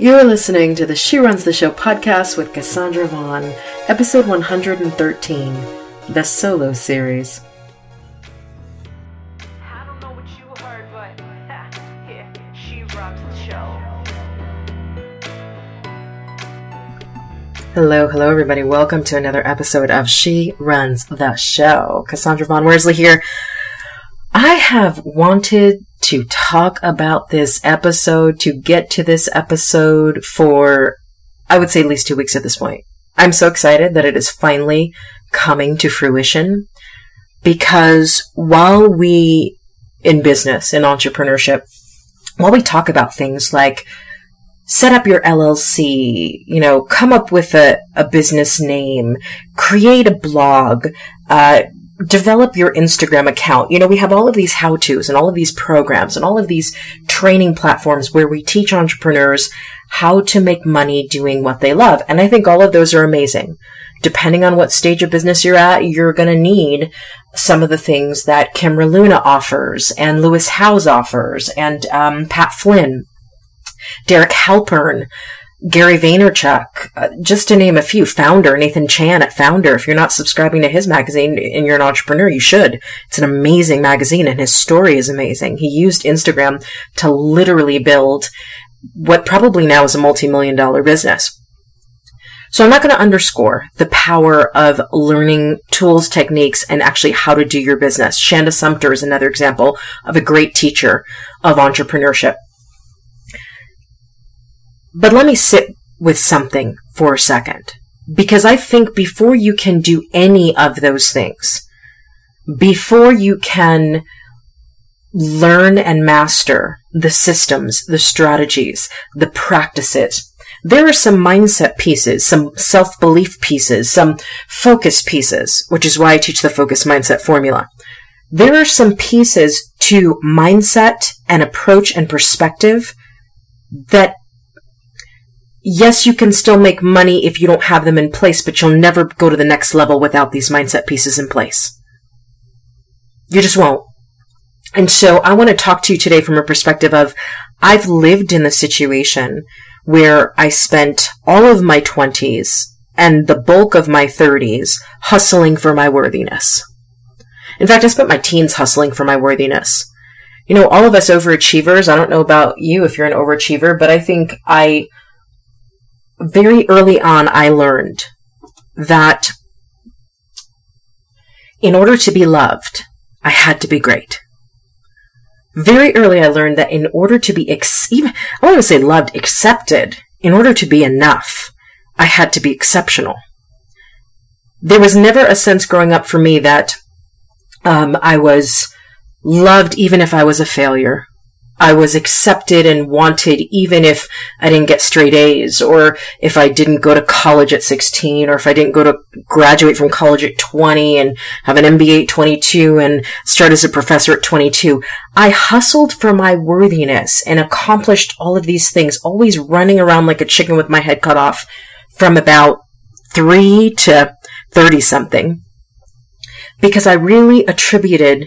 You're listening to the She Runs the Show podcast with Cassandra Vaughn, episode 113, the solo series. I don't know what you heard, but yeah, she rocks the show. Hello, hello, everybody. Welcome to another episode of She Runs the Show. Cassandra Vaughn Worsley here. I have wanted to talk about this episode, to get to this episode for, I would say, at least two weeks at this point. I'm so excited that it is finally coming to fruition because while we, in business, in entrepreneurship, while we talk about things like set up your LLC, you know, come up with a, a business name, create a blog, uh, develop your Instagram account. You know, we have all of these how to's and all of these programs and all of these training platforms where we teach entrepreneurs how to make money doing what they love. And I think all of those are amazing. Depending on what stage of business you're at, you're going to need some of the things that Kim Luna offers and Lewis Howes offers and um, Pat Flynn, Derek Halpern, Gary Vaynerchuk, uh, just to name a few, founder, Nathan Chan at Foundr. If you're not subscribing to his magazine and you're an entrepreneur, you should. It's an amazing magazine and his story is amazing. He used Instagram to literally build what probably now is a multi-million dollar business. So I'm not going to underscore the power of learning tools, techniques, and actually how to do your business. Shanda Sumter is another example of a great teacher of entrepreneurship. But let me sit with something for a second. Because I think before you can do any of those things, before you can learn and master the systems, the strategies, the practices, there are some mindset pieces, some self-belief pieces, some focus pieces, which is why I teach the focus mindset formula. There are some pieces to mindset and approach and perspective that yes, you can still make money if you don't have them in place, but you'll never go to the next level without these mindset pieces in place. You just won't. And so I want to talk to you today from a perspective of I've lived in the situation where I spent all of my 20s and the bulk of my 30s hustling for my worthiness. In fact, I spent my teens hustling for my worthiness. You know, all of us overachievers, I don't know about you if you're an overachiever, but I think I very early on, I learned that in order to be loved, I had to be great. Very early, I learned that in order to be ex- even, I want to say loved, accepted, in order to be enough, I had to be exceptional. There was never a sense growing up for me that um, I was loved even if I was a failure I was accepted and wanted even if I didn't get straight A's or if I didn't go to college at 16 or if I didn't go to graduate from college at 20 and have an MBA at 22 and start as a professor at 22. I hustled for my worthiness and accomplished all of these things, always running around like a chicken with my head cut off from about three to 30 something because I really attributed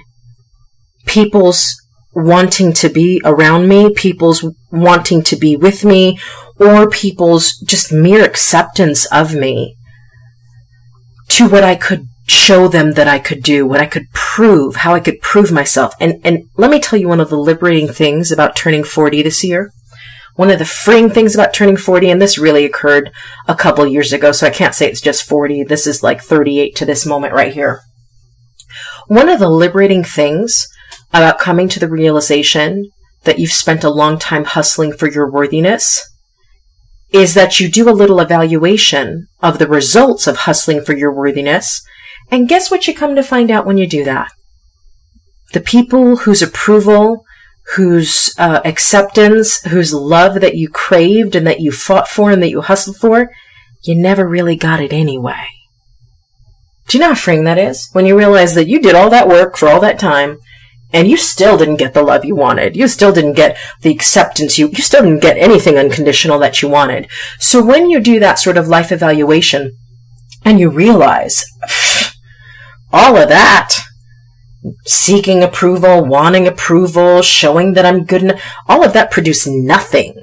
people's wanting to be around me, people's wanting to be with me, or people's just mere acceptance of me to what I could show them that I could do, what I could prove, how I could prove myself. And, and let me tell you one of the liberating things about turning 40 this year. One of the freeing things about turning 40, and this really occurred a couple years ago, so I can't say it's just 40. This is like 38 to this moment right here. One of the liberating things about coming to the realization that you've spent a long time hustling for your worthiness is that you do a little evaluation of the results of hustling for your worthiness. And guess what you come to find out when you do that? The people whose approval, whose uh, acceptance, whose love that you craved and that you fought for and that you hustled for, you never really got it anyway. Do you know how freeing that is? When you realize that you did all that work for all that time and you still didn't get the love you wanted. You still didn't get the acceptance you, you still didn't get anything unconditional that you wanted. So when you do that sort of life evaluation and you realize all of that, seeking approval, wanting approval, showing that I'm good enough, all of that produced nothing.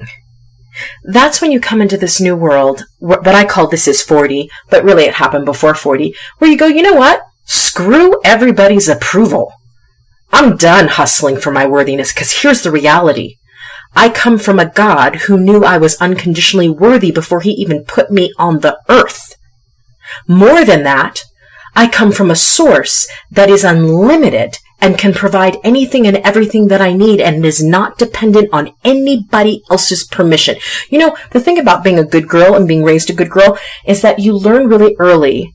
That's when you come into this new world, what I call this is 40, but really it happened before 40, where you go, you know what? Screw everybody's approval. I'm done hustling for my worthiness because here's the reality. I come from a God who knew I was unconditionally worthy before he even put me on the earth. More than that, I come from a source that is unlimited and can provide anything and everything that I need and is not dependent on anybody else's permission. You know, the thing about being a good girl and being raised a good girl is that you learn really early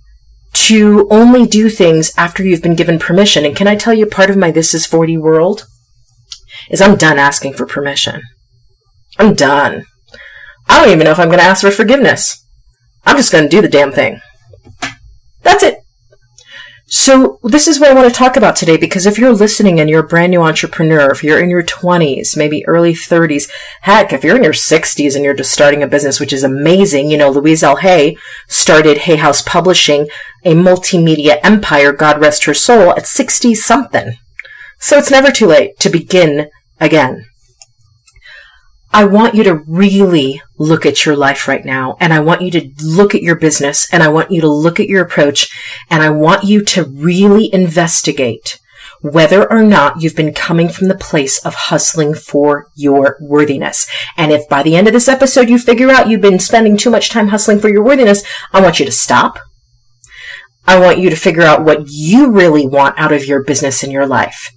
to only do things after you've been given permission. And can I tell you part of my This is 40 world? Is I'm done asking for permission. I'm done. I don't even know if I'm going to ask for forgiveness. I'm just going to do the damn thing. That's it. So this is what I want to talk about today because if you're listening and you're a brand new entrepreneur, if you're in your 20s, maybe early 30s, heck, if you're in your 60s and you're just starting a business, which is amazing, you know, Louise L. Hay started Hay House Publishing, a multimedia empire, God rest her soul, at 60 something. So it's never too late to begin again. I want you to really look at your life right now and I want you to look at your business and I want you to look at your approach and I want you to really investigate whether or not you've been coming from the place of hustling for your worthiness. And if by the end of this episode you figure out you've been spending too much time hustling for your worthiness, I want you to stop. I want you to figure out what you really want out of your business and your life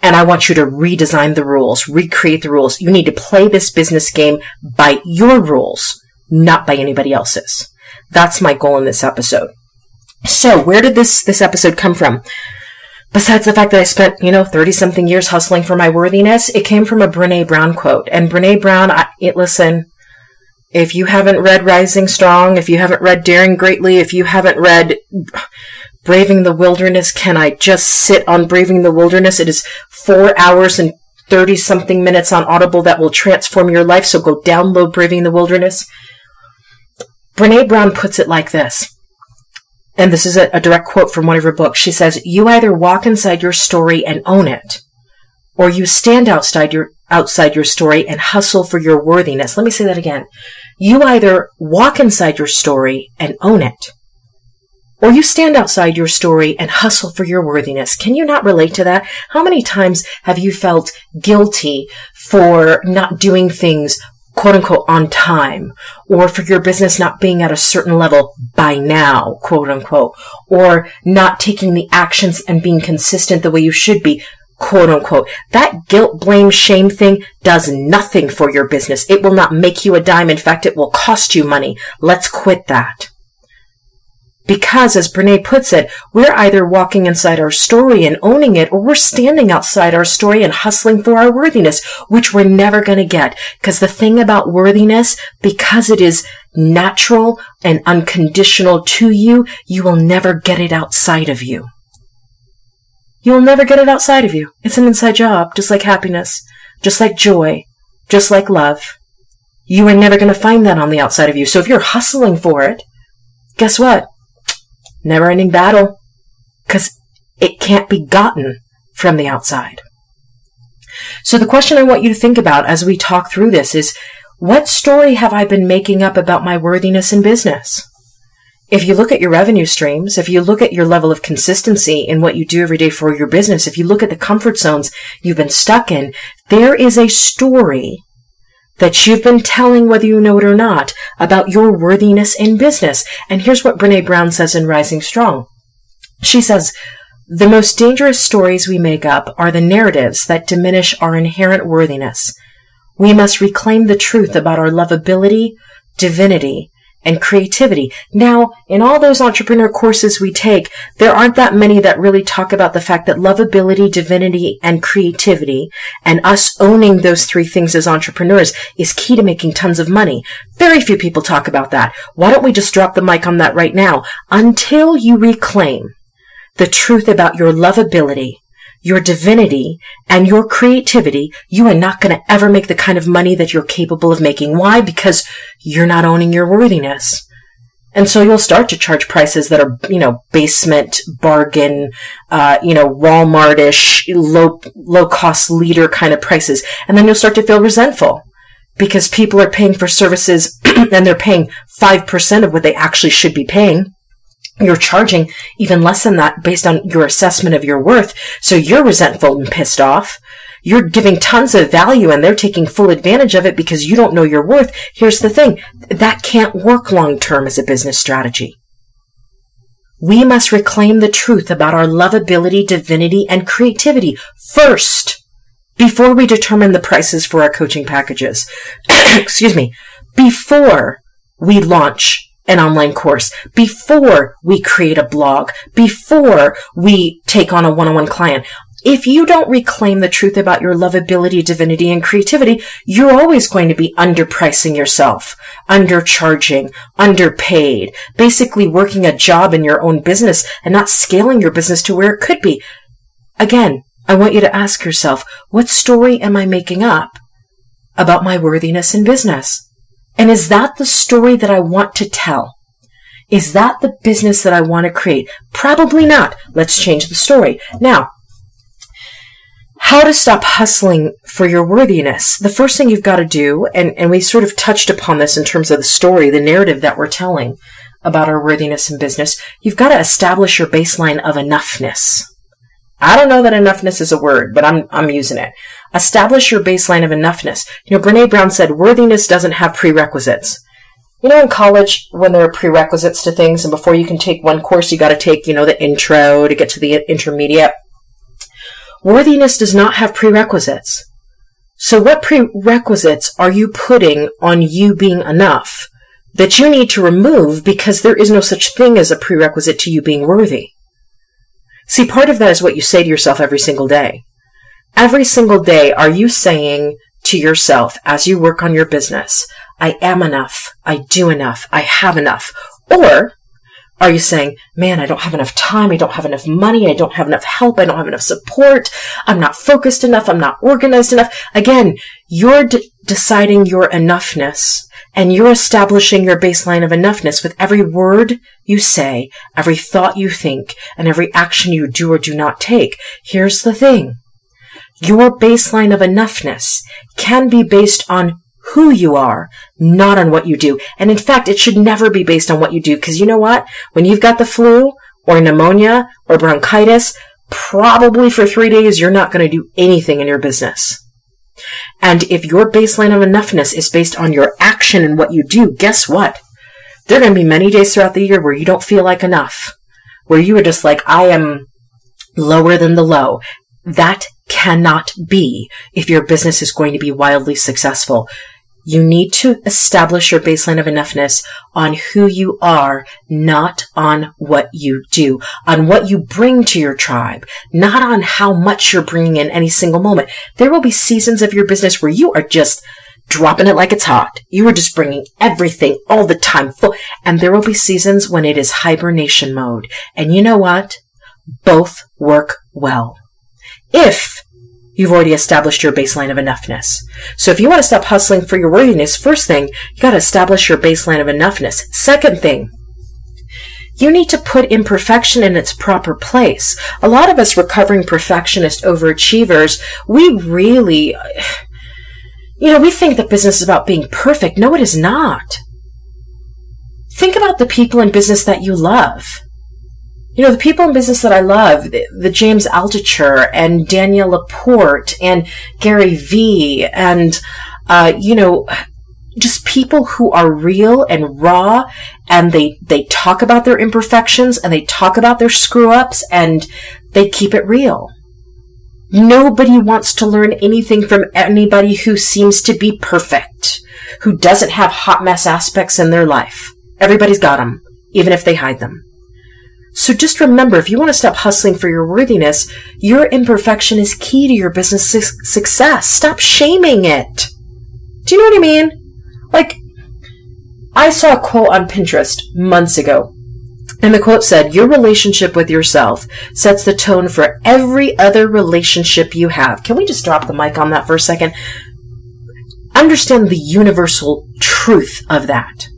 and I want you to redesign the rules, recreate the rules. You need to play this business game by your rules, not by anybody else's. That's my goal in this episode. So, where did this this episode come from? Besides the fact that I spent, you know, 30 something years hustling for my worthiness, it came from a Brene Brown quote. And Brene Brown, I, it, listen, if you haven't read Rising Strong, if you haven't read Daring Greatly, if you haven't read Braving the Wilderness, can I just sit on Braving the Wilderness? It is four hours and 30 something minutes on Audible that will transform your life. So go download Braving the Wilderness. Brene Brown puts it like this. And this is a, a, direct quote from one of her books. She says, You either walk inside your story and own it, or you stand outside your outside your story and hustle for your worthiness. Let me say that again. You either walk inside your story and own it, or you stand outside your story and hustle for your worthiness. Can you not relate to that? How many times have you felt guilty for not doing things quote unquote on time or for your business not being at a certain level by now, quote unquote, or not taking the actions and being consistent the way you should be, quote unquote. That guilt, blame, shame thing does nothing for your business. It will not make you a dime. In fact, it will cost you money. Let's quit that. Because, as Brene puts it, we're either walking inside our story and owning it, or we're standing outside our story and hustling for our worthiness, which we're never going to get. Because the thing about worthiness, because it is natural and unconditional to you, you will never get it outside of you. You'll never get it outside of you. It's an inside job, just like happiness, just like joy, just like love. You are never going to find that on the outside of you. So if you're hustling for it, guess what? Never ending battle because it can't be gotten from the outside. So the question I want you to think about as we talk through this is what story have I been making up about my worthiness in business? If you look at your revenue streams, if you look at your level of consistency in what you do every day for your business, if you look at the comfort zones you've been stuck in, there is a story that you've been telling, whether you know it or not, about your worthiness in business. And here's what Brene Brown says in Rising Strong. She says, the most dangerous stories we make up are the narratives that diminish our inherent worthiness. We must reclaim the truth about our lovability, divinity, and creativity. Now, in all those entrepreneur courses we take, there aren't that many that really talk about the fact that lovability, divinity, and creativity, and us owning those three things as entrepreneurs is key to making tons of money. Very few people talk about that. Why don't we just drop the mic on that right now? Until you reclaim the truth about your lovability, your divinity, and your creativity, you are not going to ever make the kind of money that you're capable of making. Why? Because you're not owning your worthiness. And so you'll start to charge prices that are, you know, basement bargain, uh, you know, Walmartish, low, low cost leader kind of prices. And then you'll start to feel resentful because people are paying for services and they're paying 5% of what they actually should be paying. You're charging even less than that based on your assessment of your worth. So you're resentful and pissed off. You're giving tons of value and they're taking full advantage of it because you don't know your worth. Here's the thing. That can't work long term as a business strategy. We must reclaim the truth about our lovability, divinity, and creativity first before we determine the prices for our coaching packages. Excuse me. Before we launch an online course, before we create a blog, before we take on a one-on-one client. If you don't reclaim the truth about your lovability, divinity, and creativity, you're always going to be underpricing yourself, undercharging, underpaid, basically working a job in your own business and not scaling your business to where it could be. Again, I want you to ask yourself, what story am I making up about my worthiness in business? And is that the story that I want to tell? Is that the business that I want to create? Probably not. Let's change the story. Now, how to stop hustling for your worthiness. The first thing you've got to do, and, and we sort of touched upon this in terms of the story, the narrative that we're telling about our worthiness in business, you've got to establish your baseline of enoughness. I don't know that enoughness is a word, but I'm, I'm using it. Establish your baseline of enoughness. You know, Brene Brown said worthiness doesn't have prerequisites. You know, in college, when there are prerequisites to things, and before you can take one course, you got to take, you know, the intro to get to the intermediate. Worthiness does not have prerequisites. So what prerequisites are you putting on you being enough that you need to remove because there is no such thing as a prerequisite to you being worthy? See, part of that is what you say to yourself every single day. Every single day, are you saying to yourself as you work on your business, I am enough, I do enough, I have enough? Or are you saying, man, I don't have enough time, I don't have enough money, I don't have enough help, I don't have enough support, I'm not focused enough, I'm not organized enough? Again, you're d- deciding your enoughness and you're establishing your baseline of enoughness with every word you say, every thought you think, and every action you do or do not take. Here's the thing. Your baseline of enoughness can be based on who you are, not on what you do. And in fact, it should never be based on what you do. Because you know what? When you've got the flu or pneumonia or bronchitis, probably for three days, you're not going to do anything in your business. And if your baseline of enoughness is based on your action and what you do, guess what? There are going to be many days throughout the year where you don't feel like enough, where you are just like, I am lower than the low. That cannot be if your business is going to be wildly successful. You need to establish your baseline of enoughness on who you are, not on what you do, on what you bring to your tribe, not on how much you're bringing in any single moment. There will be seasons of your business where you are just dropping it like it's hot. You are just bringing everything all the time full. And there will be seasons when it is hibernation mode. And you know what? Both work well. If you've already established your baseline of enoughness. So if you want to stop hustling for your worthiness, first thing, you got to establish your baseline of enoughness. Second thing, you need to put imperfection in its proper place. A lot of us recovering perfectionist overachievers, we really, you know, we think that business is about being perfect. No, it is not. Think about the people in business that you love you know, the people in business that I love, the, the James Altucher and Danielle Laporte and Gary Vee and, uh, you know, just people who are real and raw and they, they talk about their imperfections and they talk about their screw ups and they keep it real. Nobody wants to learn anything from anybody who seems to be perfect, who doesn't have hot mess aspects in their life. Everybody's got them, even if they hide them. So just remember, if you want to stop hustling for your worthiness, your imperfection is key to your business su- success. Stop shaming it. Do you know what I mean? Like, I saw a quote on Pinterest months ago. And the quote said, Your relationship with yourself sets the tone for every other relationship you have. Can we just drop the mic on that for a second? Understand the universal truth of that.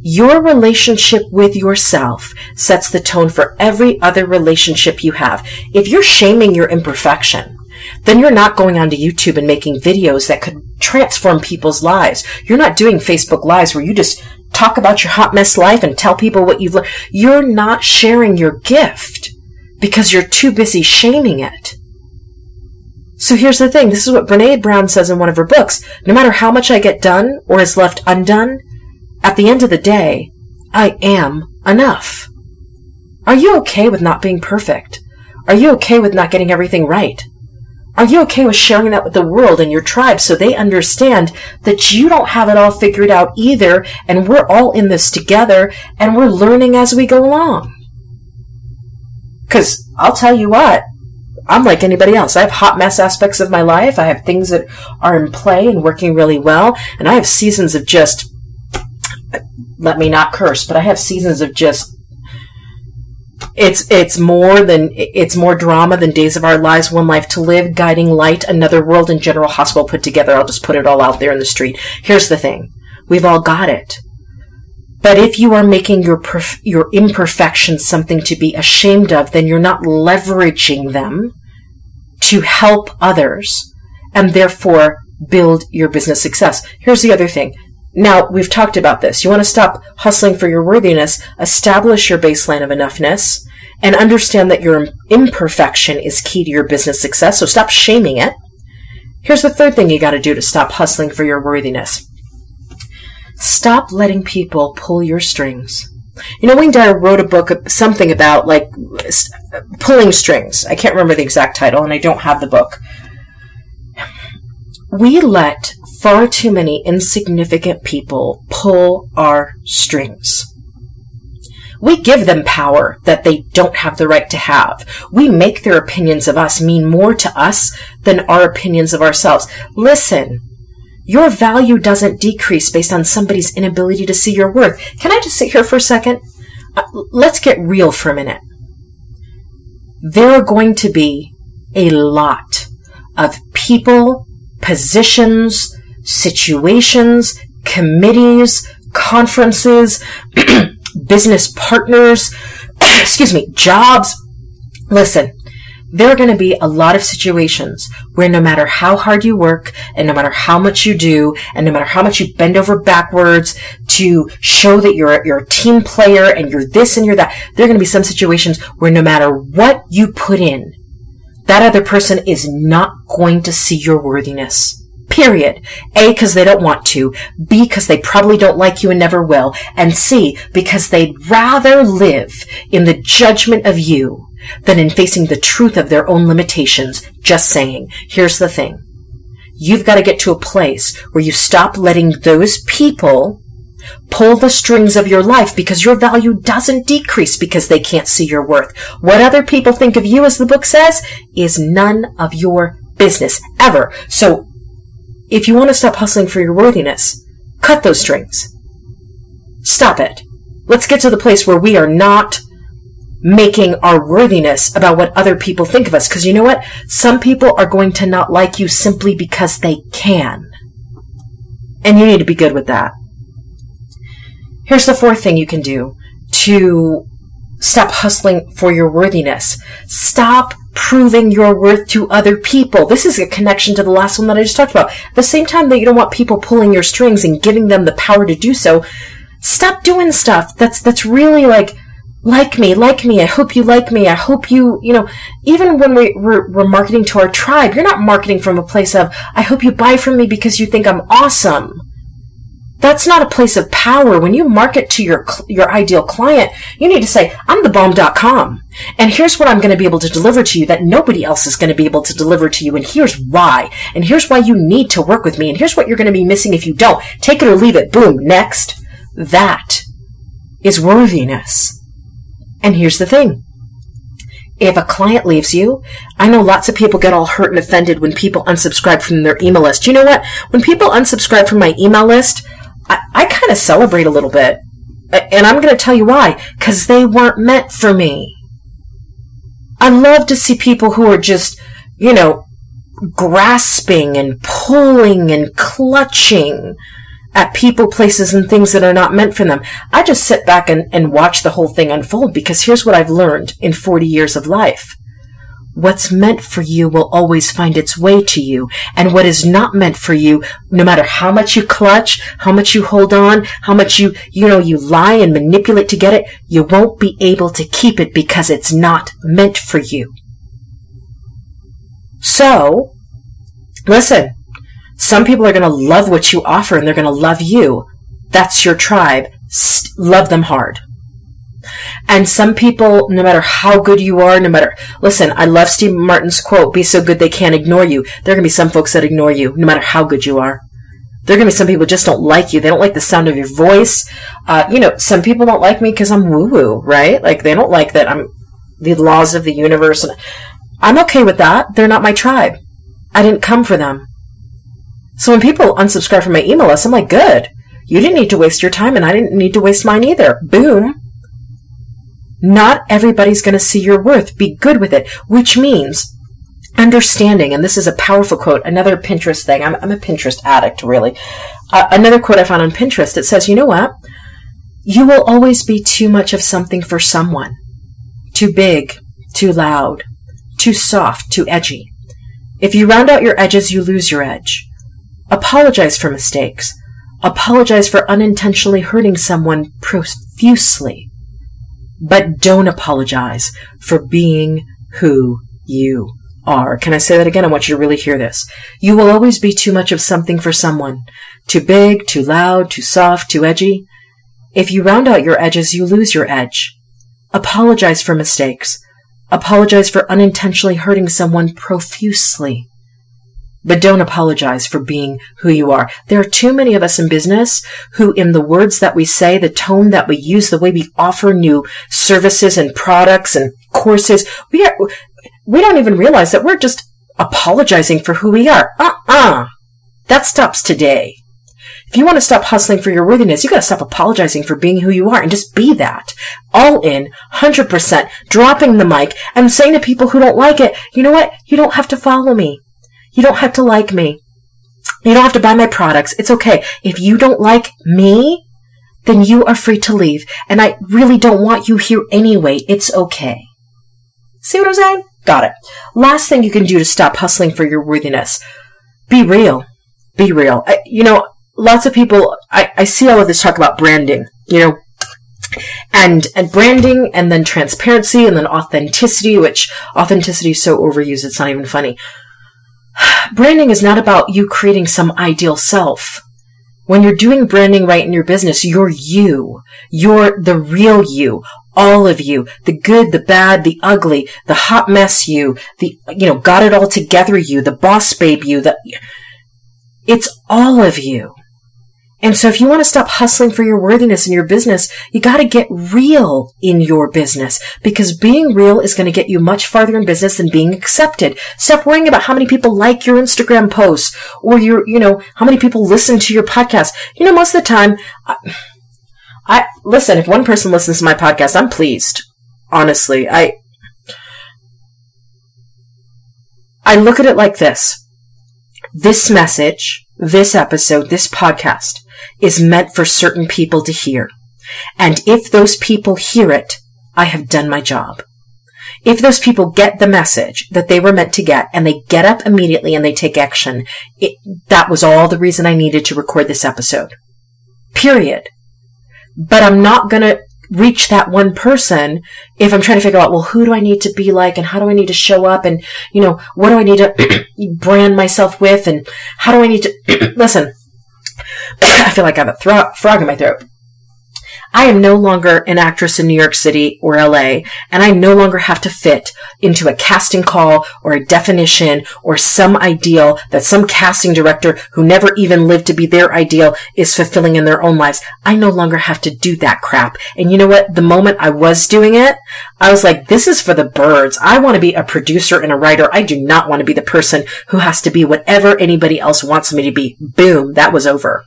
Your relationship with yourself sets the tone for every other relationship you have. If you're shaming your imperfection, then you're not going onto YouTube and making videos that could transform people's lives. You're not doing Facebook Lives where you just talk about your hot mess life and tell people what you've learned. You're not sharing your gift because you're too busy shaming it. So here's the thing. This is what Brene Brown says in one of her books. No matter how much I get done or is left undone, at the end of the day, I am enough. Are you okay with not being perfect? Are you okay with not getting everything right? Are you okay with sharing that with the world and your tribe so they understand that you don't have it all figured out either and we're all in this together and we're learning as we go along? Cause I'll tell you what, I'm like anybody else. I have hot mess aspects of my life. I have things that are in play and working really well. And I have seasons of just, let me not curse, but I have seasons of just it's it's more than it's more drama than Days of Our Lives, One Life to Live, Guiding Light, Another World, and General Hospital put together. I'll just put it all out there in the street. Here's the thing: we've all got it. But if you are making your perf- your imperfections something to be ashamed of, then you're not leveraging them to help others, and therefore build your business success. Here's the other thing. Now, we've talked about this. You want to stop hustling for your worthiness, establish your baseline of enoughness, and understand that your imperfection is key to your business success. So stop shaming it. Here's the third thing you got to do to stop hustling for your worthiness. Stop letting people pull your strings. You know, Wayne Dyer wrote a book, something about like pulling strings. I can't remember the exact title, and I don't have the book. We let far too many insignificant people pull our strings. We give them power that they don't have the right to have. We make their opinions of us mean more to us than our opinions of ourselves. Listen, your value doesn't decrease based on somebody's inability to see your worth. Can I just sit here for a second? Uh, let's get real for a minute. There are going to be a lot of people, positions, situations, committees, conferences, business partners, excuse me, jobs. Listen, there are going to be a lot of situations where no matter how hard you work and no matter how much you do and no matter how much you bend over backwards to show that you're, you're a team player and you're this and you're that, there are going to be some situations where no matter what you put in, that other person is not going to see your worthiness. Period. A, because they don't want to. B, because they probably don't like you and never will. And C, because they'd rather live in the judgment of you than in facing the truth of their own limitations. Just saying. Here's the thing. You've got to get to a place where you stop letting those people pull the strings of your life because your value doesn't decrease because they can't see your worth. What other people think of you, as the book says, is none of your business ever. So if you want to stop hustling for your worthiness, cut those strings. Stop it. Let's get to the place where we are not making our worthiness about what other people think of us. Because you know what? Some people are going to not like you simply because they can. And you need to be good with that. Here's the fourth thing you can do to stop hustling for your worthiness. Stop proving your worth to other people. This is a connection to the last one that I just talked about. At the same time that you don't want people pulling your strings and giving them the power to do so, stop doing stuff that's that's really like like me, like me. I hope you like me. I hope you, you know, even when we, we're, we're marketing to our tribe, you're not marketing from a place of, I hope you buy from me because you think I'm awesome. That's not a place of power. When you market to your, your ideal client, you need to say, I'm the bomb.com. And here's what I'm going to be able to deliver to you that nobody else is going to be able to deliver to you. And here's why. And here's why you need to work with me. And here's what you're going to be missing if you don't. Take it or leave it. Boom. Next. That is worthiness. And here's the thing. If a client leaves you, I know lots of people get all hurt and offended when people unsubscribe from their email list. You know what? When people unsubscribe from my email list, I, I kind of celebrate a little bit. And I'm going to tell you why. Because they weren't meant for me. I love to see people who are just, you know, grasping and pulling and clutching at people, places, and things that are not meant for them. I just sit back and, and watch the whole thing unfold because here's what I've learned in 40 years of life. What's meant for you will always find its way to you. And what is not meant for you, no matter how much you clutch, how much you hold on, how much you, you know, you lie and manipulate to get it, you won't be able to keep it because it's not meant for you. So, listen, some people are going to love what you offer and they're going to love you. That's your tribe. Love them hard. And some people, no matter how good you are, no matter, listen, I love Steve Martin's quote, be so good they can't ignore you. There are going to be some folks that ignore you, no matter how good you are. There are going to be some people just don't like you. They don't like the sound of your voice. Uh, you know, some people don't like me because I'm woo woo, right? Like they don't like that I'm the laws of the universe. And I'm okay with that. They're not my tribe. I didn't come for them. So when people unsubscribe from my email list, I'm like, good. You didn't need to waste your time and I didn't need to waste mine either. Boom. Not everybody's going to see your worth. Be good with it, which means understanding, and this is a powerful quote, another Pinterest thing. I'm, I'm a Pinterest addict, really. Uh, another quote I found on Pinterest. It says, you know what? You will always be too much of something for someone. Too big, too loud, too soft, too edgy. If you round out your edges, you lose your edge. Apologize for mistakes. Apologize for unintentionally hurting someone profusely. But don't apologize for being who you are. Can I say that again? I want you to really hear this. You will always be too much of something for someone. Too big, too loud, too soft, too edgy. If you round out your edges, you lose your edge. Apologize for mistakes. Apologize for unintentionally hurting someone profusely. But don't apologize for being who you are. There are too many of us in business who, in the words that we say, the tone that we use, the way we offer new services and products and courses, we are, we don't even realize that we're just apologizing for who we are. Uh-uh. That stops today. If you want to stop hustling for your worthiness, you gotta stop apologizing for being who you are and just be that. All in, 100%, dropping the mic and saying to people who don't like it, you know what? You don't have to follow me. You don't have to like me. You don't have to buy my products. It's okay. If you don't like me, then you are free to leave. And I really don't want you here anyway. It's okay. See what I'm saying? Got it. Last thing you can do to stop hustling for your worthiness. Be real. Be real. I, you know, lots of people, I, I see all of this talk about branding, you know, and and branding and then transparency and then authenticity which authenticity is so overused it's not even funny branding is not about you creating some ideal self. When you're doing branding right in your business, you're you. You're the real you. All of you. The good, the bad, the ugly, the hot mess you, the, you know, got it all together you, the boss babe you, the, it's all of you. And so if you want to stop hustling for your worthiness in your business, you got to get real in your business because being real is going to get you much farther in business than being accepted. Stop worrying about how many people like your Instagram posts or your, you know, how many people listen to your podcast. You know, most of the time, I, I listen, if one person listens to my podcast, I'm pleased. Honestly, I, I look at it like this. This message, this episode, this podcast is meant for certain people to hear. And if those people hear it, I have done my job. If those people get the message that they were meant to get and they get up immediately and they take action, it, that was all the reason I needed to record this episode. Period. But I'm not gonna reach that one person if I'm trying to figure out, well, who do I need to be like and how do I need to show up and, you know, what do I need to brand myself with and how do I need to, listen, I feel like I have a thro- frog in my throat. I am no longer an actress in New York City or LA, and I no longer have to fit into a casting call or a definition or some ideal that some casting director who never even lived to be their ideal is fulfilling in their own lives. I no longer have to do that crap. And you know what? The moment I was doing it, I was like, this is for the birds. I want to be a producer and a writer. I do not want to be the person who has to be whatever anybody else wants me to be. Boom. That was over.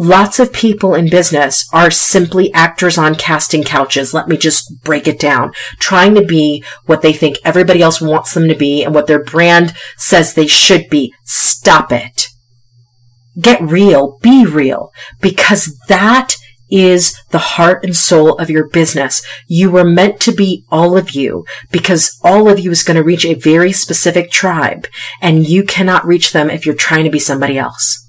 Lots of people in business are simply actors on casting couches. Let me just break it down. Trying to be what they think everybody else wants them to be and what their brand says they should be. Stop it. Get real. Be real. Because that is the heart and soul of your business. You were meant to be all of you because all of you is going to reach a very specific tribe and you cannot reach them if you're trying to be somebody else.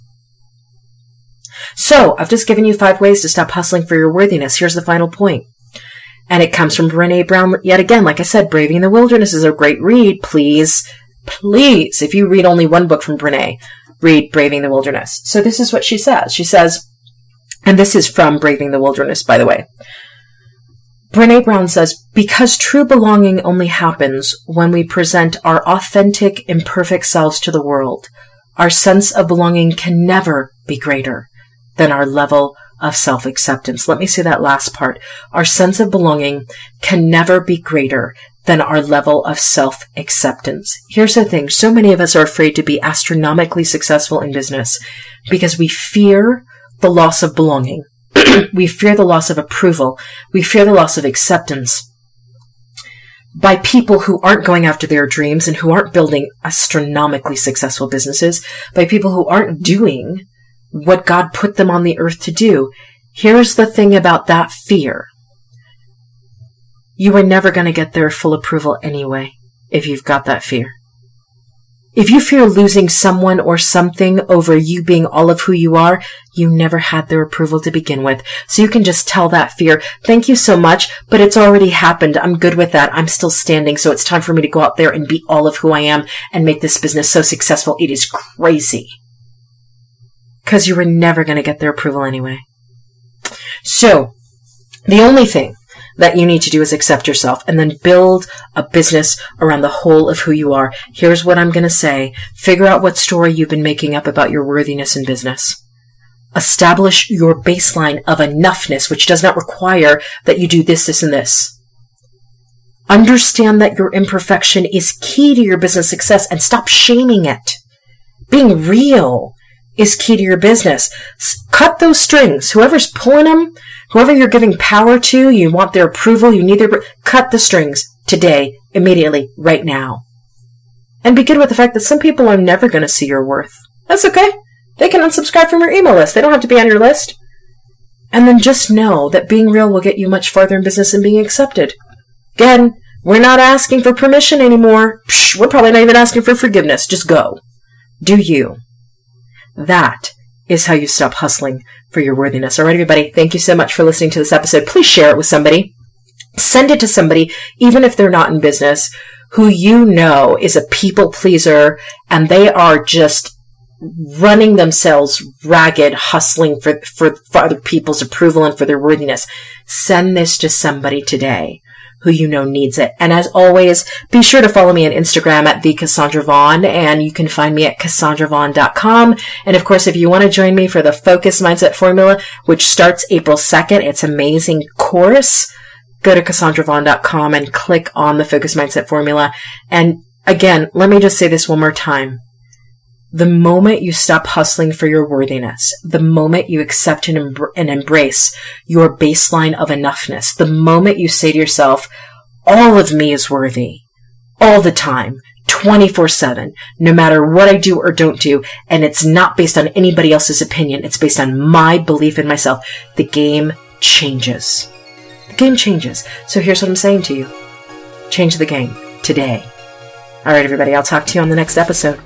So I've just given you five ways to stop hustling for your worthiness. Here's the final point. And it comes from Brene Brown yet again. Like I said, Braving the Wilderness is a great read. Please, please, if you read only one book from Brene, read Braving the Wilderness. So this is what she says. She says, and this is from Braving the Wilderness, by the way. Brene Brown says, because true belonging only happens when we present our authentic, imperfect selves to the world, our sense of belonging can never be greater than our level of self acceptance. Let me say that last part. Our sense of belonging can never be greater than our level of self acceptance. Here's the thing. So many of us are afraid to be astronomically successful in business because we fear the loss of belonging. we fear the loss of approval. We fear the loss of acceptance by people who aren't going after their dreams and who aren't building astronomically successful businesses, by people who aren't doing what God put them on the earth to do. Here's the thing about that fear. You are never going to get their full approval anyway if you've got that fear. If you fear losing someone or something over you being all of who you are, you never had their approval to begin with. So you can just tell that fear, thank you so much, but it's already happened. I'm good with that. I'm still standing. So it's time for me to go out there and be all of who I am and make this business so successful. It is crazy. Cause you were never going to get their approval anyway. So the only thing that you need to do is accept yourself and then build a business around the whole of who you are. Here's what I'm going to say. Figure out what story you've been making up about your worthiness in business. Establish your baseline of enoughness, which does not require that you do this, this, and this. Understand that your imperfection is key to your business success and stop shaming it. Being real is key to your business. Cut those strings. Whoever's pulling them, whoever you're giving power to, you want their approval, you need their, cut the strings today, immediately, right now. And be good with the fact that some people are never going to see your worth. That's okay. They can unsubscribe from your email list. They don't have to be on your list. And then just know that being real will get you much farther in business and being accepted. Again, we're not asking for permission anymore. Psh, we're probably not even asking for forgiveness. Just go. Do you. That is how you stop hustling for your worthiness. All right, everybody. Thank you so much for listening to this episode. Please share it with somebody. Send it to somebody, even if they're not in business, who you know is a people pleaser and they are just running themselves ragged, hustling for, for, for other people's approval and for their worthiness. Send this to somebody today who you know needs it. And as always, be sure to follow me on Instagram at the Cassandra Vaughn, and you can find me at cassandravaughn.com. And of course, if you want to join me for the Focus Mindset Formula, which starts April 2nd, it's amazing course. Go to cassandravaughn.com and click on the Focus Mindset Formula. And again, let me just say this one more time. The moment you stop hustling for your worthiness, the moment you accept and, and embrace your baseline of enoughness, the moment you say to yourself, all of me is worthy, all the time, 24 7, no matter what I do or don't do, and it's not based on anybody else's opinion, it's based on my belief in myself, the game changes. The game changes. So here's what I'm saying to you change the game today. All right, everybody, I'll talk to you on the next episode.